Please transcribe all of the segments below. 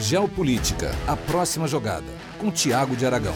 Geopolítica, a próxima jogada, com Tiago de Aragão.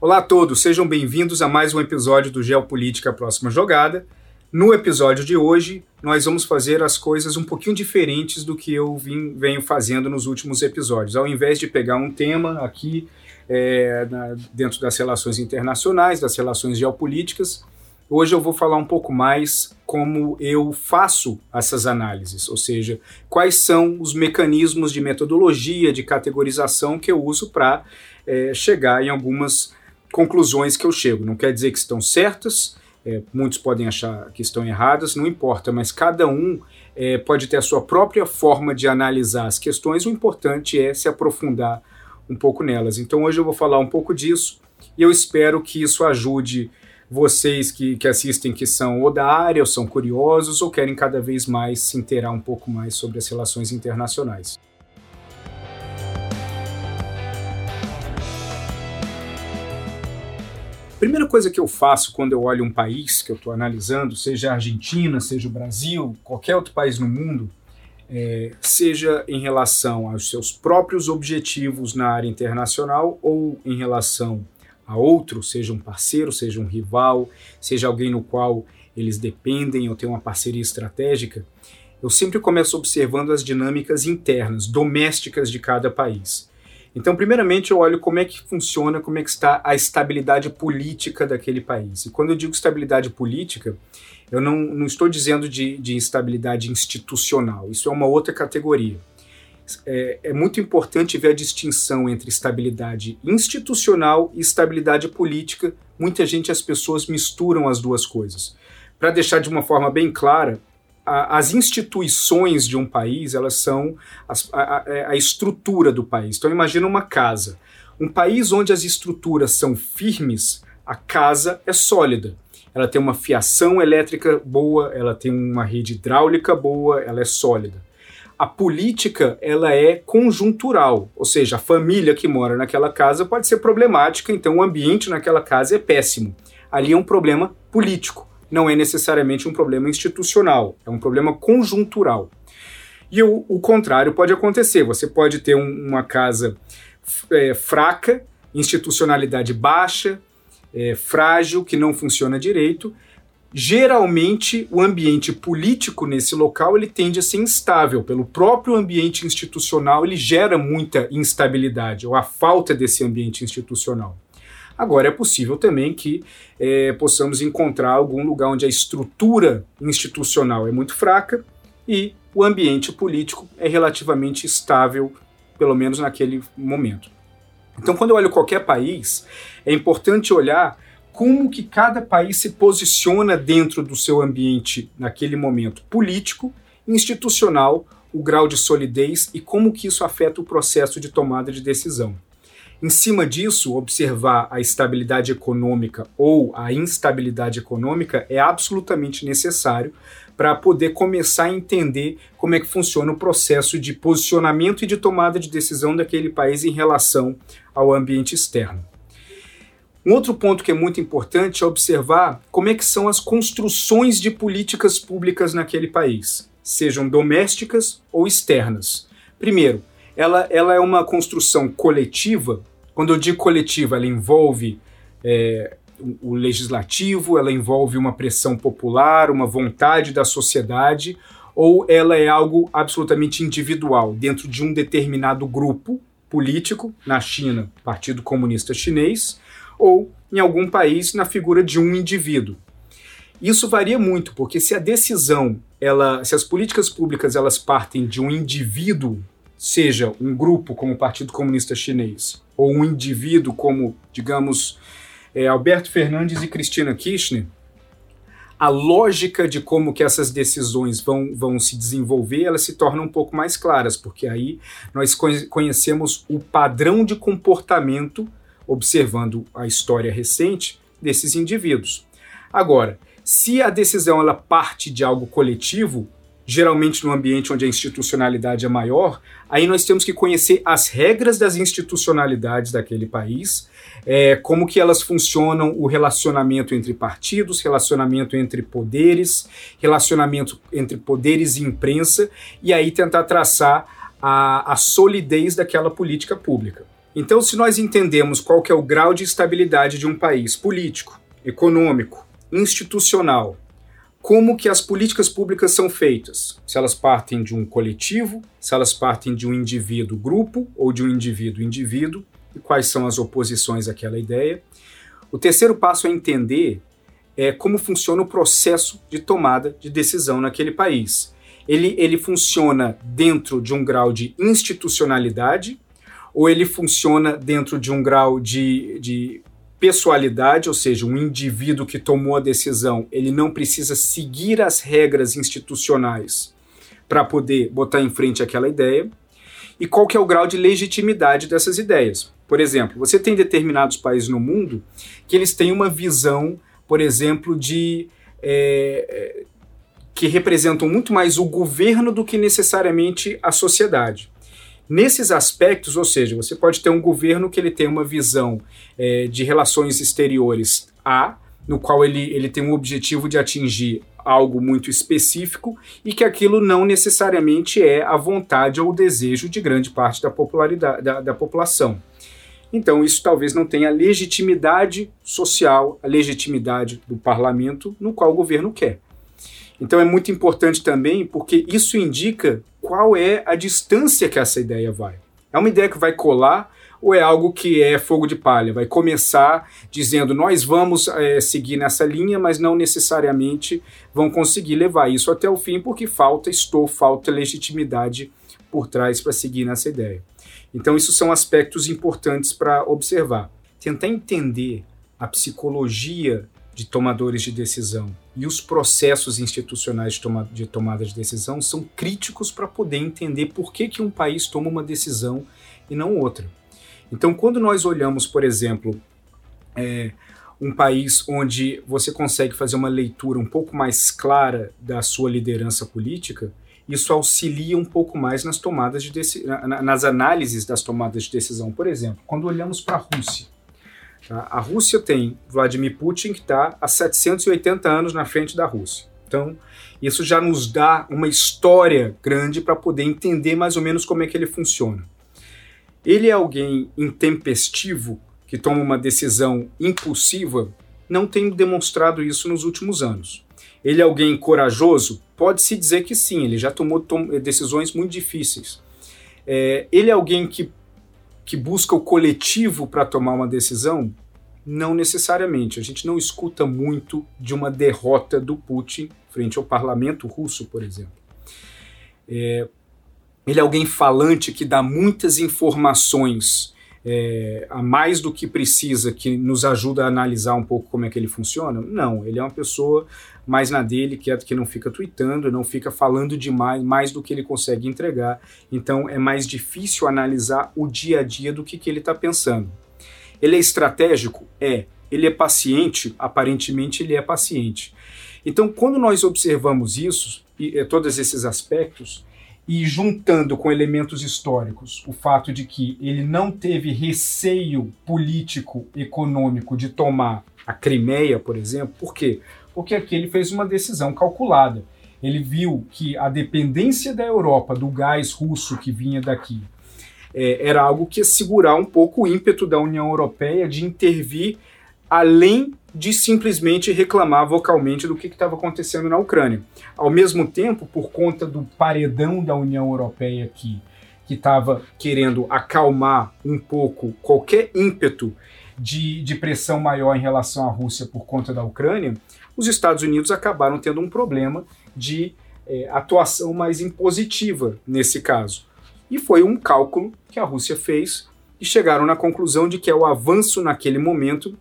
Olá a todos, sejam bem-vindos a mais um episódio do Geopolítica, a próxima jogada. No episódio de hoje, nós vamos fazer as coisas um pouquinho diferentes do que eu vim, venho fazendo nos últimos episódios. Ao invés de pegar um tema aqui é, na, dentro das relações internacionais, das relações geopolíticas, Hoje eu vou falar um pouco mais como eu faço essas análises, ou seja, quais são os mecanismos de metodologia, de categorização que eu uso para é, chegar em algumas conclusões que eu chego. Não quer dizer que estão certas, é, muitos podem achar que estão erradas, não importa, mas cada um é, pode ter a sua própria forma de analisar as questões. O importante é se aprofundar um pouco nelas. Então hoje eu vou falar um pouco disso e eu espero que isso ajude vocês que, que assistem que são ou da área, ou são curiosos, ou querem cada vez mais se inteirar um pouco mais sobre as relações internacionais. Primeira coisa que eu faço quando eu olho um país que eu estou analisando, seja a Argentina, seja o Brasil, qualquer outro país no mundo, é, seja em relação aos seus próprios objetivos na área internacional ou em relação a outro, seja um parceiro, seja um rival, seja alguém no qual eles dependem ou têm uma parceria estratégica, eu sempre começo observando as dinâmicas internas, domésticas de cada país. Então, primeiramente, eu olho como é que funciona, como é que está a estabilidade política daquele país. E quando eu digo estabilidade política, eu não, não estou dizendo de, de estabilidade institucional, isso é uma outra categoria é, é, muito importante ver a distinção entre estabilidade institucional e estabilidade política. Muita gente, as pessoas misturam as duas coisas. Para deixar de uma forma bem clara, a, as instituições de um país elas são as, a, a, a estrutura do país. Então imagina uma casa. Um país onde as estruturas são firmes, a casa é sólida ela tem uma fiação elétrica boa, ela tem uma rede hidráulica boa, ela é sólida a política ela é conjuntural, ou seja, a família que mora naquela casa pode ser problemática, então o ambiente naquela casa é péssimo. Ali é um problema político, não é necessariamente um problema institucional, é um problema conjuntural. E o, o contrário pode acontecer, você pode ter um, uma casa é, fraca, institucionalidade baixa, é, frágil, que não funciona direito, geralmente o ambiente político nesse local ele tende a ser instável. Pelo próprio ambiente institucional ele gera muita instabilidade ou a falta desse ambiente institucional. Agora é possível também que é, possamos encontrar algum lugar onde a estrutura institucional é muito fraca e o ambiente político é relativamente estável pelo menos naquele momento. Então quando eu olho qualquer país é importante olhar como que cada país se posiciona dentro do seu ambiente naquele momento político, institucional, o grau de solidez e como que isso afeta o processo de tomada de decisão. Em cima disso, observar a estabilidade econômica ou a instabilidade econômica é absolutamente necessário para poder começar a entender como é que funciona o processo de posicionamento e de tomada de decisão daquele país em relação ao ambiente externo. Um outro ponto que é muito importante é observar como é que são as construções de políticas públicas naquele país, sejam domésticas ou externas. Primeiro, ela, ela é uma construção coletiva. Quando eu digo coletiva, ela envolve é, o legislativo, ela envolve uma pressão popular, uma vontade da sociedade, ou ela é algo absolutamente individual, dentro de um determinado grupo político, na China, Partido Comunista Chinês, ou em algum país na figura de um indivíduo. Isso varia muito, porque se a decisão, ela, se as políticas públicas elas partem de um indivíduo, seja um grupo como o Partido Comunista Chinês, ou um indivíduo como, digamos, é, Alberto Fernandes e Cristina Kirchner, a lógica de como que essas decisões vão, vão se desenvolver, elas se tornam um pouco mais claras, porque aí nós conhecemos o padrão de comportamento observando a história recente desses indivíduos. Agora, se a decisão ela parte de algo coletivo, geralmente no ambiente onde a institucionalidade é maior, aí nós temos que conhecer as regras das institucionalidades daquele país, é, como que elas funcionam, o relacionamento entre partidos, relacionamento entre poderes, relacionamento entre poderes e imprensa, e aí tentar traçar a, a solidez daquela política pública. Então, se nós entendemos qual que é o grau de estabilidade de um país político, econômico, institucional, como que as políticas públicas são feitas, se elas partem de um coletivo, se elas partem de um indivíduo grupo ou de um indivíduo indivíduo, e quais são as oposições àquela ideia. O terceiro passo é entender é, como funciona o processo de tomada de decisão naquele país. Ele, ele funciona dentro de um grau de institucionalidade ou ele funciona dentro de um grau de, de pessoalidade, ou seja, um indivíduo que tomou a decisão, ele não precisa seguir as regras institucionais para poder botar em frente aquela ideia. E qual que é o grau de legitimidade dessas ideias? Por exemplo, você tem determinados países no mundo que eles têm uma visão, por exemplo, de é, que representam muito mais o governo do que necessariamente a sociedade. Nesses aspectos, ou seja, você pode ter um governo que ele tem uma visão é, de relações exteriores A, no qual ele, ele tem um objetivo de atingir algo muito específico e que aquilo não necessariamente é a vontade ou o desejo de grande parte da, popularidade, da, da população. Então, isso talvez não tenha a legitimidade social, a legitimidade do parlamento no qual o governo quer. Então é muito importante também porque isso indica qual é a distância que essa ideia vai. É uma ideia que vai colar ou é algo que é fogo de palha? Vai começar dizendo nós vamos é, seguir nessa linha, mas não necessariamente vão conseguir levar isso até o fim porque falta estou, falta legitimidade por trás para seguir nessa ideia. Então, isso são aspectos importantes para observar. Tentar entender a psicologia de tomadores de decisão e os processos institucionais de, toma, de tomada de decisão são críticos para poder entender por que, que um país toma uma decisão e não outra. Então, quando nós olhamos, por exemplo, é, um país onde você consegue fazer uma leitura um pouco mais clara da sua liderança política, isso auxilia um pouco mais nas tomadas de nas análises das tomadas de decisão. Por exemplo, quando olhamos para a Rússia? A Rússia tem Vladimir Putin, que está há 780 anos na frente da Rússia. Então, isso já nos dá uma história grande para poder entender mais ou menos como é que ele funciona. Ele é alguém intempestivo, que toma uma decisão impulsiva? Não tem demonstrado isso nos últimos anos. Ele é alguém corajoso? Pode-se dizer que sim, ele já tomou tom decisões muito difíceis. É, ele é alguém que que busca o coletivo para tomar uma decisão? Não necessariamente. A gente não escuta muito de uma derrota do Putin frente ao parlamento russo, por exemplo. É, ele é alguém falante que dá muitas informações é, a mais do que precisa, que nos ajuda a analisar um pouco como é que ele funciona? Não, ele é uma pessoa mais na dele, quieto, que não fica tweetando, não fica falando demais, mais do que ele consegue entregar. Então é mais difícil analisar o dia a dia do que, que ele está pensando. Ele é estratégico? É. Ele é paciente? Aparentemente ele é paciente. Então, quando nós observamos isso, e, e todos esses aspectos, e juntando com elementos históricos o fato de que ele não teve receio político, econômico de tomar a Crimeia, por exemplo, por quê? Porque aqui ele fez uma decisão calculada. Ele viu que a dependência da Europa do gás russo que vinha daqui é, era algo que ia segurar um pouco o ímpeto da União Europeia de intervir além de simplesmente reclamar vocalmente do que estava acontecendo na Ucrânia. Ao mesmo tempo, por conta do paredão da União Europeia aqui, que estava querendo acalmar um pouco qualquer ímpeto de, de pressão maior em relação à Rússia por conta da Ucrânia, os Estados Unidos acabaram tendo um problema de é, atuação mais impositiva nesse caso. E foi um cálculo que a Rússia fez e chegaram na conclusão de que é o avanço naquele momento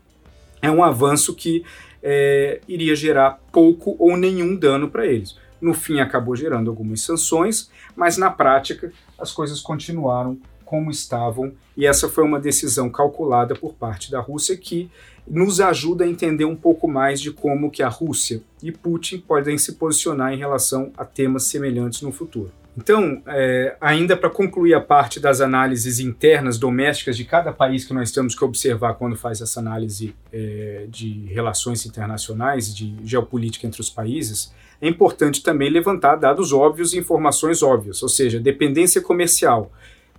é um avanço que é, iria gerar pouco ou nenhum dano para eles. No fim, acabou gerando algumas sanções, mas na prática as coisas continuaram como estavam, e essa foi uma decisão calculada por parte da Rússia que nos ajuda a entender um pouco mais de como que a Rússia e Putin podem se posicionar em relação a temas semelhantes no futuro. Então, é, ainda para concluir a parte das análises internas domésticas de cada país que nós temos que observar quando faz essa análise é, de relações internacionais, de geopolítica entre os países, é importante também levantar dados óbvios e informações óbvias, ou seja, dependência comercial.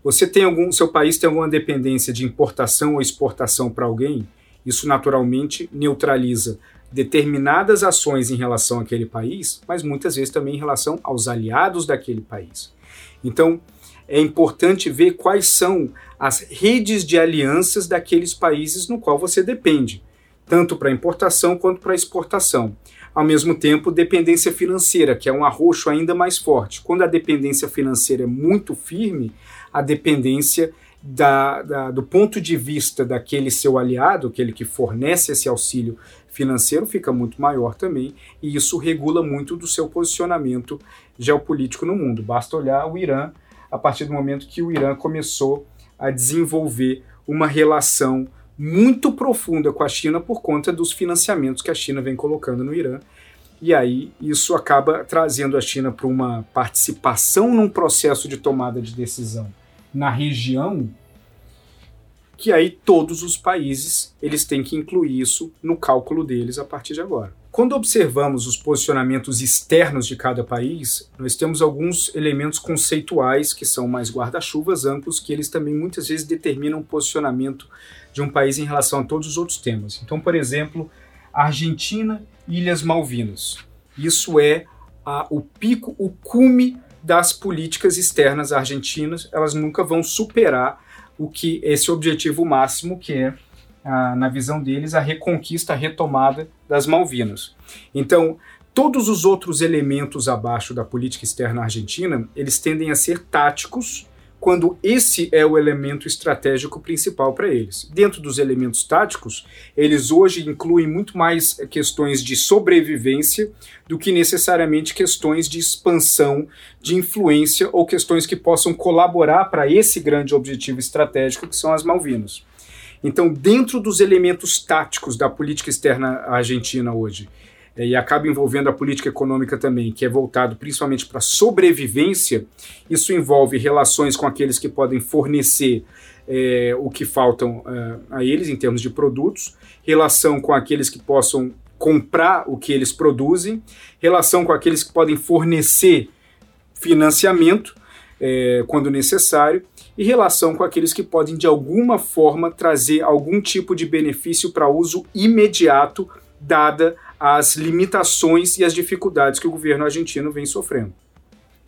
Você tem algum, seu país tem alguma dependência de importação ou exportação para alguém? Isso naturalmente neutraliza determinadas ações em relação àquele país, mas muitas vezes também em relação aos aliados daquele país. Então, é importante ver quais são as redes de alianças daqueles países no qual você depende, tanto para importação quanto para exportação. Ao mesmo tempo, dependência financeira, que é um arroxo ainda mais forte. Quando a dependência financeira é muito firme, a dependência da, da, do ponto de vista daquele seu aliado, aquele que fornece esse auxílio financeiro, fica muito maior também, e isso regula muito do seu posicionamento geopolítico no mundo. Basta olhar o Irã a partir do momento que o Irã começou a desenvolver uma relação muito profunda com a China por conta dos financiamentos que a China vem colocando no Irã. E aí isso acaba trazendo a China para uma participação num processo de tomada de decisão na região, que aí todos os países eles têm que incluir isso no cálculo deles a partir de agora. Quando observamos os posicionamentos externos de cada país, nós temos alguns elementos conceituais que são mais guarda-chuvas amplos, que eles também muitas vezes determinam o posicionamento de um país em relação a todos os outros temas. Então, por exemplo, Argentina Ilhas Malvinas. Isso é a, o pico, o cume das políticas externas argentinas, elas nunca vão superar o que esse objetivo máximo que é na visão deles a reconquista, a retomada das Malvinas. Então, todos os outros elementos abaixo da política externa argentina, eles tendem a ser táticos quando esse é o elemento estratégico principal para eles. Dentro dos elementos táticos, eles hoje incluem muito mais questões de sobrevivência do que necessariamente questões de expansão, de influência ou questões que possam colaborar para esse grande objetivo estratégico que são as Malvinas. Então, dentro dos elementos táticos da política externa argentina hoje, e acaba envolvendo a política econômica também, que é voltado principalmente para sobrevivência, isso envolve relações com aqueles que podem fornecer é, o que faltam é, a eles em termos de produtos, relação com aqueles que possam comprar o que eles produzem, relação com aqueles que podem fornecer financiamento é, quando necessário, e relação com aqueles que podem de alguma forma trazer algum tipo de benefício para uso imediato, dada as limitações e as dificuldades que o governo argentino vem sofrendo.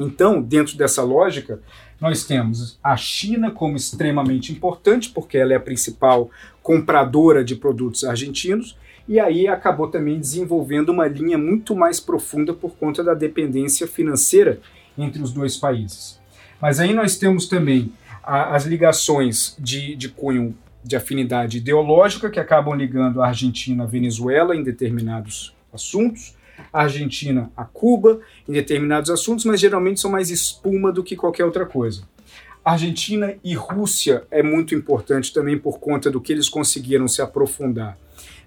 Então, dentro dessa lógica, nós temos a China como extremamente importante, porque ela é a principal compradora de produtos argentinos, e aí acabou também desenvolvendo uma linha muito mais profunda por conta da dependência financeira entre os dois países. Mas aí nós temos também a, as ligações de, de cunho de afinidade ideológica que acabam ligando a Argentina à Venezuela em determinados assuntos, a Argentina a Cuba em determinados assuntos, mas geralmente são mais espuma do que qualquer outra coisa. Argentina e Rússia é muito importante também por conta do que eles conseguiram se aprofundar,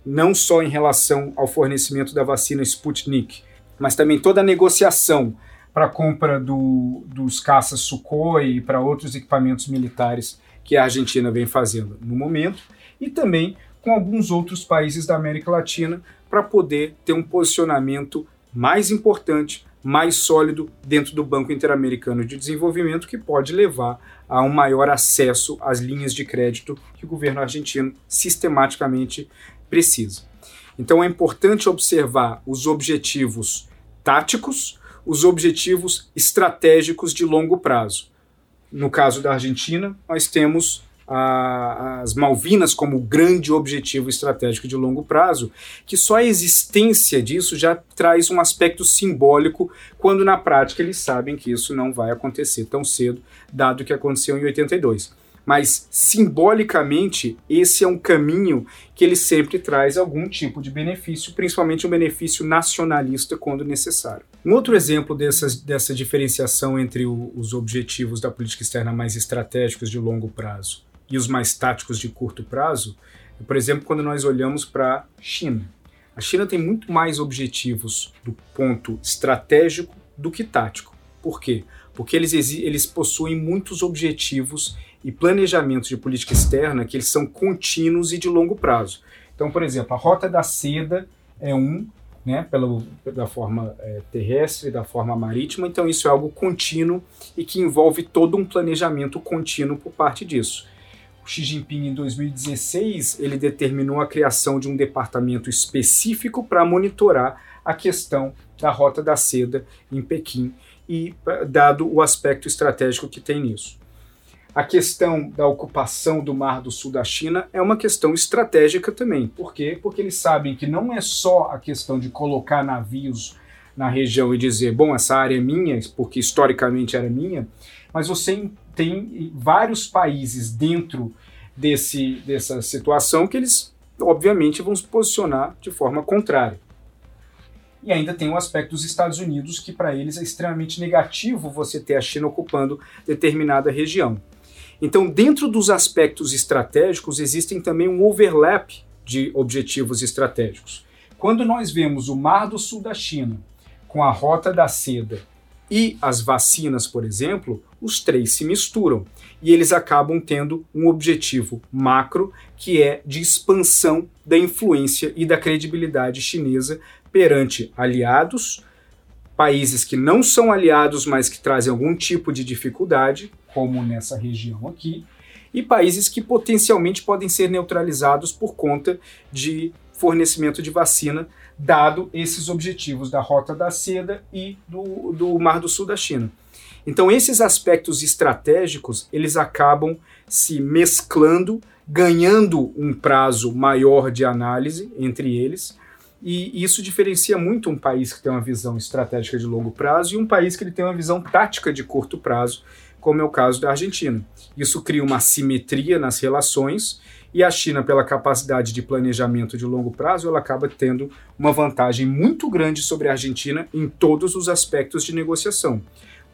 não só em relação ao fornecimento da vacina Sputnik, mas também toda a negociação para a compra do, dos caças Sukhoi e para outros equipamentos militares que a Argentina vem fazendo no momento, e também com alguns outros países da América Latina para poder ter um posicionamento mais importante, mais sólido dentro do Banco Interamericano de Desenvolvimento, que pode levar a um maior acesso às linhas de crédito que o governo argentino sistematicamente precisa. Então é importante observar os objetivos táticos, os objetivos estratégicos de longo prazo. No caso da Argentina, nós temos a, as Malvinas como grande objetivo estratégico de longo prazo, que só a existência disso já traz um aspecto simbólico, quando na prática eles sabem que isso não vai acontecer tão cedo, dado o que aconteceu em 82 mas simbolicamente esse é um caminho que ele sempre traz algum tipo de benefício, principalmente um benefício nacionalista quando necessário. Um outro exemplo dessas, dessa diferenciação entre o, os objetivos da política externa mais estratégicos de longo prazo e os mais táticos de curto prazo Por exemplo, quando nós olhamos para a China. A China tem muito mais objetivos do ponto estratégico do que tático. Por quê? Porque eles, eles possuem muitos objetivos e planejamentos de política externa que eles são contínuos e de longo prazo. Então, por exemplo, a Rota da Seda é um, né, pela, da forma é, terrestre, da forma marítima, então isso é algo contínuo e que envolve todo um planejamento contínuo por parte disso. O Xi Jinping, em 2016, ele determinou a criação de um departamento específico para monitorar a questão da Rota da Seda em Pequim, e dado o aspecto estratégico que tem nisso. A questão da ocupação do Mar do Sul da China é uma questão estratégica também. Por quê? Porque eles sabem que não é só a questão de colocar navios na região e dizer, bom, essa área é minha, porque historicamente era minha, mas você tem vários países dentro desse, dessa situação que eles, obviamente, vão se posicionar de forma contrária. E ainda tem o aspecto dos Estados Unidos, que para eles é extremamente negativo você ter a China ocupando determinada região. Então, dentro dos aspectos estratégicos, existem também um overlap de objetivos estratégicos. Quando nós vemos o Mar do Sul da China com a Rota da Seda e as vacinas, por exemplo, os três se misturam e eles acabam tendo um objetivo macro que é de expansão da influência e da credibilidade chinesa perante aliados, países que não são aliados, mas que trazem algum tipo de dificuldade, como nessa região aqui, e países que potencialmente podem ser neutralizados por conta de fornecimento de vacina dado esses objetivos da Rota da Seda e do, do Mar do Sul da China. Então esses aspectos estratégicos, eles acabam se mesclando, ganhando um prazo maior de análise entre eles, e isso diferencia muito um país que tem uma visão estratégica de longo prazo e um país que ele tem uma visão tática de curto prazo, como é o caso da Argentina. Isso cria uma simetria nas relações e a China, pela capacidade de planejamento de longo prazo, ela acaba tendo uma vantagem muito grande sobre a Argentina em todos os aspectos de negociação.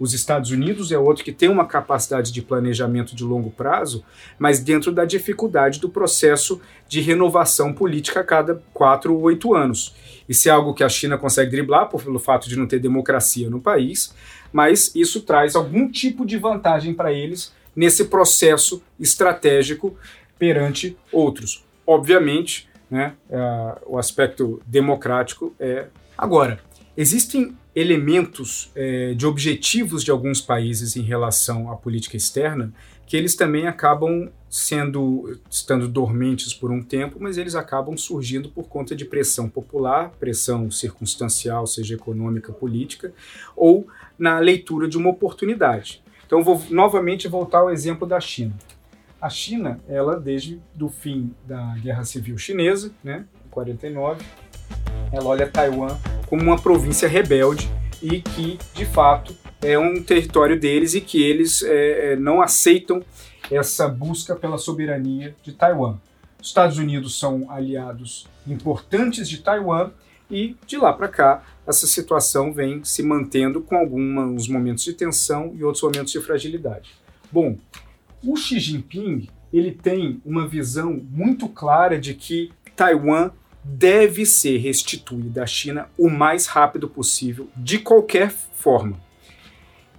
Os Estados Unidos é outro que tem uma capacidade de planejamento de longo prazo, mas dentro da dificuldade do processo de renovação política a cada quatro ou oito anos. Isso é algo que a China consegue driblar pelo fato de não ter democracia no país, mas isso traz algum tipo de vantagem para eles nesse processo estratégico perante outros. Obviamente, né, é, o aspecto democrático é. Agora, existem elementos é, de objetivos de alguns países em relação à política externa que eles também acabam sendo estando dormentes por um tempo, mas eles acabam surgindo por conta de pressão popular, pressão circunstancial, seja econômica, política, ou na leitura de uma oportunidade. Então vou novamente voltar ao exemplo da China. A China, ela desde o fim da Guerra Civil Chinesa, né, em 49, ela olha Taiwan como uma província rebelde e que, de fato, é um território deles e que eles é, é não aceitam essa busca pela soberania de Taiwan. Os Estados Unidos são aliados importantes de Taiwan e de lá para cá essa situação vem se mantendo com alguns momentos de tensão e outros momentos de fragilidade. Bom, o Xi Jinping ele tem uma visão muito clara de que Taiwan deve ser restituída à China o mais rápido possível, de qualquer forma.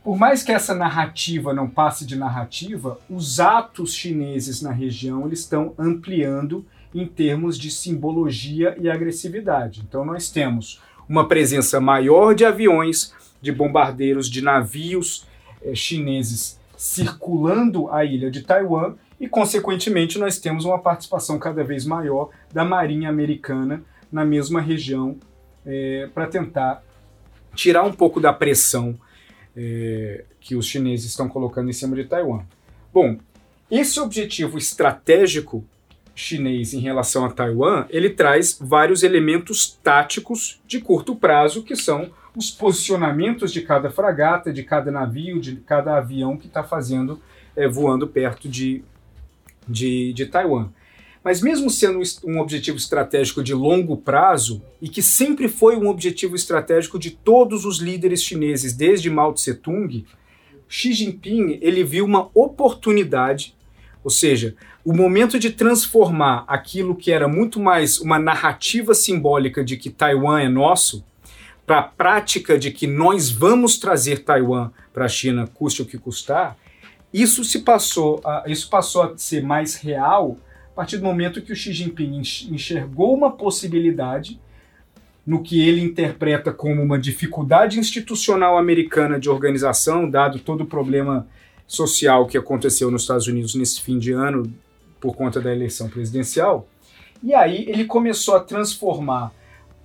Por mais que essa narrativa não passe de narrativa, os atos chineses na região eles estão ampliando em termos de simbologia e agressividade. Então nós temos uma presença maior de aviões, de bombardeiros, de navios eh, chineses circulando a ilha de Taiwan e, consequentemente, nós temos uma participação cada vez maior da Marinha Americana na mesma região é, para tentar tirar um pouco da pressão é, que os chineses estão colocando em cima de Taiwan. Bom, esse objetivo estratégico chinês em relação a Taiwan, ele traz vários elementos táticos de curto prazo que são os posicionamentos de cada fragata, de cada navio, de cada avião que está fazendo, é, voando perto de, de, de Taiwan. Mas mesmo sendo um objetivo estratégico de longo prazo, e que sempre foi um objetivo estratégico de todos os líderes chineses, desde Mao Tse-tung, Xi Jinping ele viu uma oportunidade, ou seja, o momento de transformar aquilo que era muito mais uma narrativa simbólica de que Taiwan é nosso, para a prática de que nós vamos trazer Taiwan para a China, custe o que custar, isso se passou, a, isso passou a ser mais real a partir do momento que o Xi Jinping enxergou uma possibilidade no que ele interpreta como uma dificuldade institucional americana de organização, dado todo o problema social que aconteceu nos Estados Unidos nesse fim de ano por conta da eleição presidencial. E aí ele começou a transformar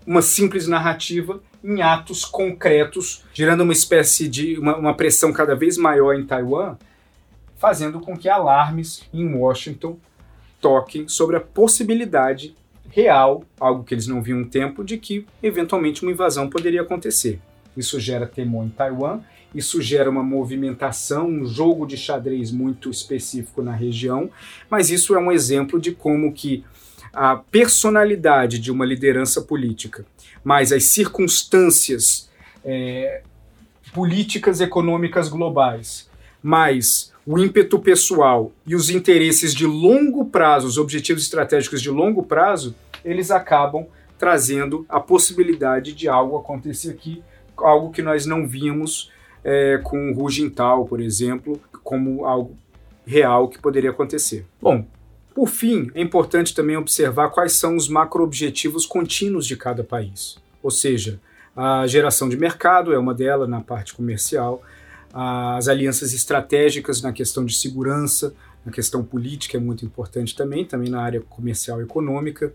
uma simples narrativa em atos concretos, gerando uma espécie de uma, uma pressão cada vez maior em Taiwan, fazendo com que alarmes em Washington toquem sobre a possibilidade real, algo que eles não viam um tempo, de que eventualmente uma invasão poderia acontecer. Isso gera temor em Taiwan, isso gera uma movimentação, um jogo de xadrez muito específico na região, mas isso é um exemplo de como que a personalidade de uma liderança política, mas as circunstâncias é, políticas econômicas globais, mais o ímpeto pessoal e os interesses de longo prazo, os objetivos estratégicos de longo prazo, eles acabam trazendo a possibilidade de algo acontecer aqui, algo que nós não víamos é, com o Hu Jintao, por exemplo, como algo real que poderia acontecer. Bom, por fim, é importante também observar quais são os macroobjetivos contínuos de cada país. Ou seja, a geração de mercado é uma delas na parte comercial, as alianças estratégicas na questão de segurança, na questão política é muito importante também, também na área comercial e econômica,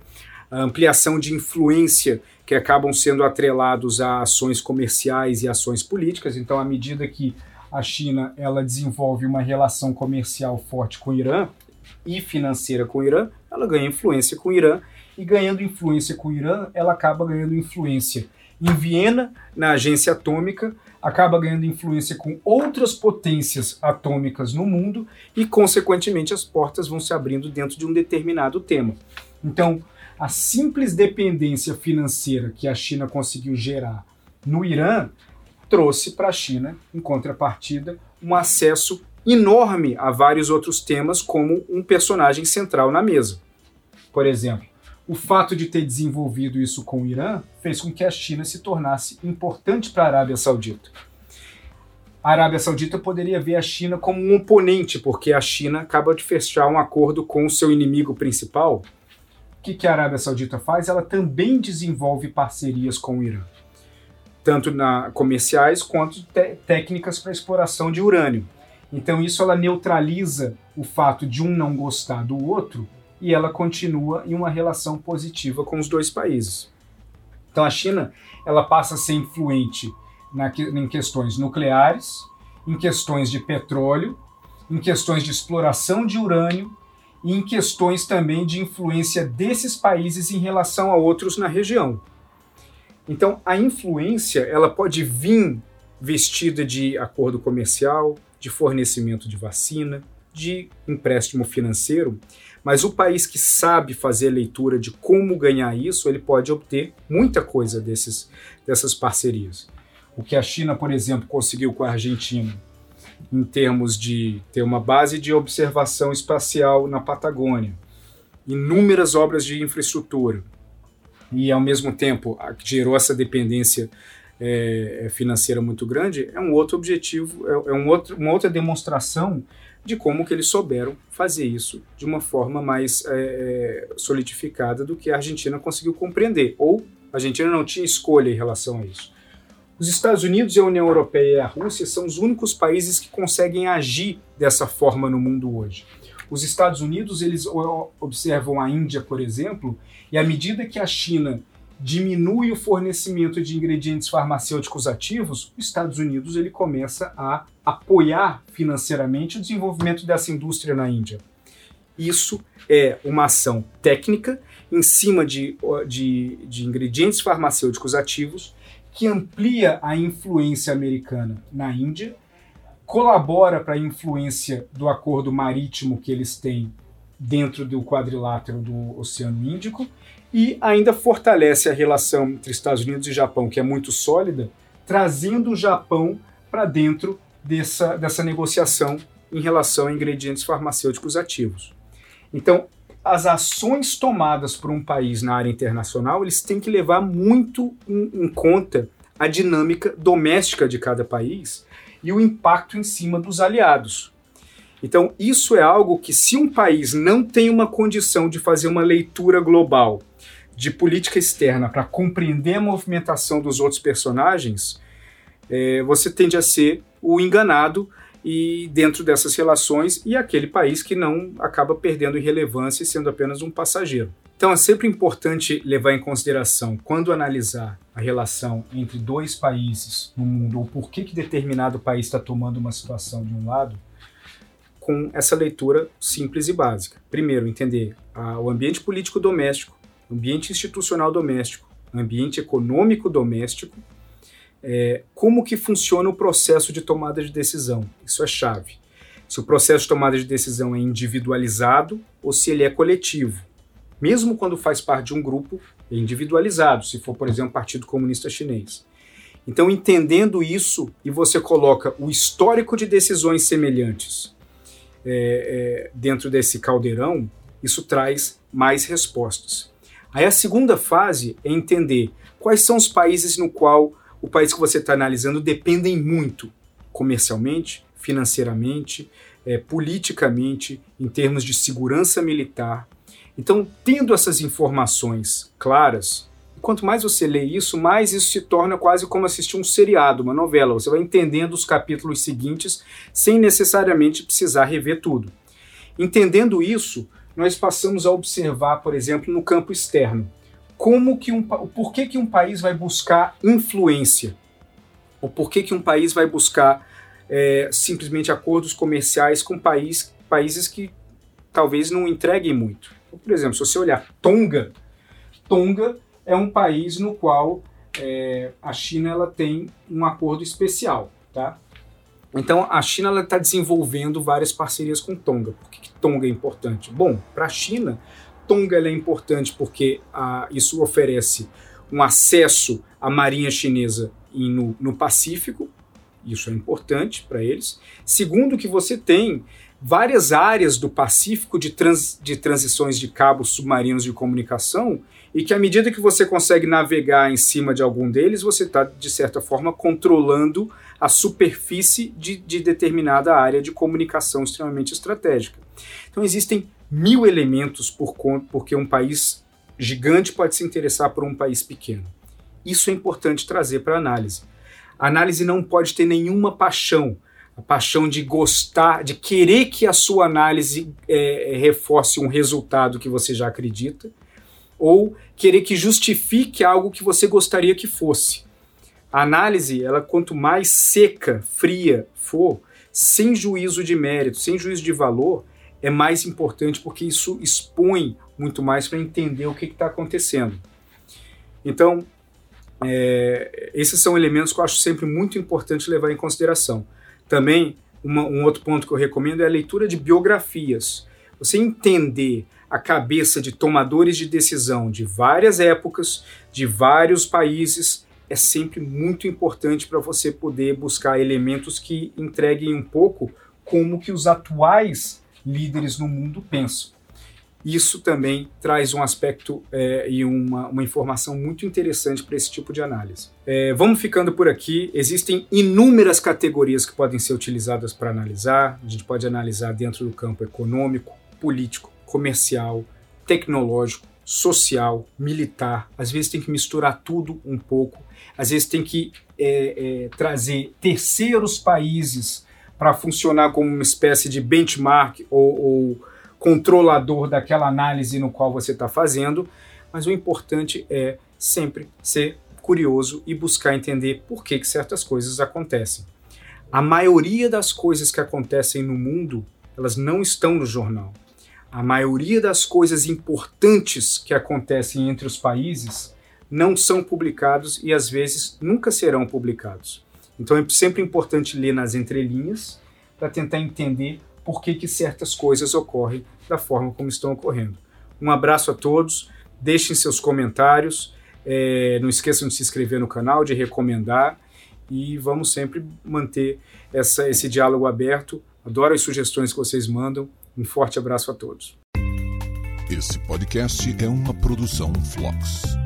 a ampliação de influência que acabam sendo atrelados a ações comerciais e ações políticas. Então, à medida que a China ela desenvolve uma relação comercial forte com o Irã, e financeira com o Irã, ela ganha influência com o Irã, e ganhando influência com o Irã, ela acaba ganhando influência em Viena, na agência atômica, acaba ganhando influência com outras potências atômicas no mundo e, consequentemente, as portas vão se abrindo dentro de um determinado tema. Então, a simples dependência financeira que a China conseguiu gerar no Irã trouxe para a China, em contrapartida, um acesso enorme a vários outros temas como um personagem central na mesa. Por exemplo, o fato de ter desenvolvido isso com o Irã fez com que a China se tornasse importante para a Arábia Saudita. A Arábia Saudita poderia ver a China como um oponente, porque a China acaba de fechar um acordo com o seu inimigo principal. O que, que a Arábia Saudita faz? Ela também desenvolve parcerias com o Irã, tanto na comerciais quanto técnicas para exploração de urânio. Então isso ela neutraliza o fato de um não gostar do outro e ela continua em uma relação positiva com os dois países. Então a China ela passa a ser influente na, em questões nucleares, em questões de petróleo, em questões de exploração de urânio e em questões também de influência desses países em relação a outros na região. Então a influência ela pode vir vestida de acordo comercial, de fornecimento de vacina, de empréstimo financeiro, mas o país que sabe fazer leitura de como ganhar isso, ele pode obter muita coisa desses, dessas parcerias. O que a China, por exemplo, conseguiu com a Argentina, em termos de ter uma base de observação espacial na Patagônia, inúmeras obras de infraestrutura, e ao mesmo tempo gerou essa dependência é, é, financeira muito grande, é um outro objetivo, é, é um outro, uma outra demonstração de como que eles souberam fazer isso de uma forma mais é, é, solidificada do que a Argentina conseguiu compreender, ou a Argentina não tinha escolha em relação a isso. Os Estados Unidos, a União Europeia e a Rússia são os únicos países que conseguem agir dessa forma no mundo hoje. Os Estados Unidos eles observam a Índia, por exemplo, e à medida que a China diminui o fornecimento de ingredientes farmacêuticos ativos, os Estados Unidos ele começa a apoiar financeiramente o desenvolvimento dessa indústria na Índia. Isso é uma ação técnica em cima de, de, de ingredientes farmacêuticos ativos que amplia a influência americana na Índia, colabora para a influência do acordo marítimo que eles têm dentro do quadrilátero do Oceano Índico e ainda fortalece a relação entre Estados Unidos e Japão, que é muito sólida, trazendo o Japão para dentro dessa, dessa negociação em relação a ingredientes farmacêuticos ativos. Então, as ações tomadas por um país na área internacional, eles têm que levar muito em, em conta a dinâmica doméstica de cada país e o impacto em cima dos aliados. Então, isso é algo que, se um país não tem uma condição de fazer uma leitura global de política externa para compreender a movimentação dos outros personagens, é, você tende a ser o enganado e dentro dessas relações e aquele país que não acaba perdendo relevância e sendo apenas um passageiro. Então é sempre importante levar em consideração quando analisar a relação entre dois países no mundo ou por que, que determinado país está tomando uma situação de um lado, com essa leitura simples e básica. Primeiro, entender ah, o ambiente político doméstico, ambiente institucional doméstico, ambiente econômico doméstico é, como que funciona o processo de tomada de decisão. Isso é chave. Se o processo de tomada de decisão é individualizado ou se ele é coletivo. Mesmo quando faz parte de um grupo, é individualizado, se for, por exemplo, o Partido Comunista Chinês. Então, entendendo isso, e você coloca o histórico de decisões semelhantes é, é, dentro desse caldeirão, isso traz mais respostas. Aí a segunda fase é entender quais são os países no qual o país que você está analisando dependem muito comercialmente, financeiramente, é, politicamente, em termos de segurança militar. Então, tendo essas informações claras, quanto mais você lê isso, mais isso se torna quase como assistir um seriado, uma novela. Você vai entendendo os capítulos seguintes sem necessariamente precisar rever tudo. Entendendo isso, nós passamos a observar, por exemplo, no campo externo como que um, por que, que um país vai buscar influência? Ou por que, que um país vai buscar é, simplesmente acordos comerciais com país, países que talvez não entreguem muito? Então, por exemplo, se você olhar Tonga, Tonga é um país no qual é, a China ela tem um acordo especial, tá? Então a China está desenvolvendo várias parcerias com Tonga. Por que, que Tonga é importante? Bom, para a China, Tonga é importante porque ah, isso oferece um acesso à marinha chinesa no, no Pacífico, isso é importante para eles. Segundo, que você tem várias áreas do Pacífico de, trans, de transições de cabos submarinos de comunicação e que à medida que você consegue navegar em cima de algum deles, você está, de certa forma, controlando a superfície de, de determinada área de comunicação extremamente estratégica. Então existem mil elementos por porque um país gigante pode se interessar por um país pequeno. Isso é importante trazer para a análise. A análise não pode ter nenhuma paixão, a paixão de gostar, de querer que a sua análise é, reforce um resultado que você já acredita, ou querer que justifique algo que você gostaria que fosse. A análise, ela quanto mais seca, fria for, sem juízo de mérito, sem juízo de valor, é mais importante porque isso expõe muito mais para entender o que está acontecendo. Então, é, esses são elementos que eu acho sempre muito importante levar em consideração. Também, uma, um outro ponto que eu recomendo é a leitura de biografias. Você entender a cabeça de tomadores de decisão de várias épocas, de vários países, é sempre muito importante para você poder buscar elementos que entreguem um pouco como que os atuais líderes no mundo pensam. Isso também traz um aspecto é, e uma, uma, informação muito interessante para esse tipo de análise. É, vamos ficando por aqui. Existem inúmeras categorias que podem ser utilizadas para analisar. A gente pode analisar dentro do campo econômico, político, comercial, tecnológico, social, militar. Às vezes tem que misturar tudo um pouco. Às vezes tem que é, é trazer terceiros países para funcionar como uma espécie de benchmark ou, ou controlador daquela análise no qual você está fazendo, mas o importante é sempre ser curioso e buscar entender por que, que certas coisas acontecem. A maioria das coisas que acontecem no mundo, elas não estão no jornal. A maioria das coisas importantes que acontecem entre os países não são publicados e às vezes nunca serão publicados. Então é sempre importante ler nas entrelinhas para tentar entender por que, que certas coisas ocorrem da forma como estão ocorrendo. Um abraço a todos, deixem seus comentários, é, não esqueçam de se inscrever no canal, de recomendar e vamos sempre manter essa, esse diálogo aberto. Adoro as sugestões que vocês mandam. Um forte abraço a todos. Esse podcast é uma produção Flux.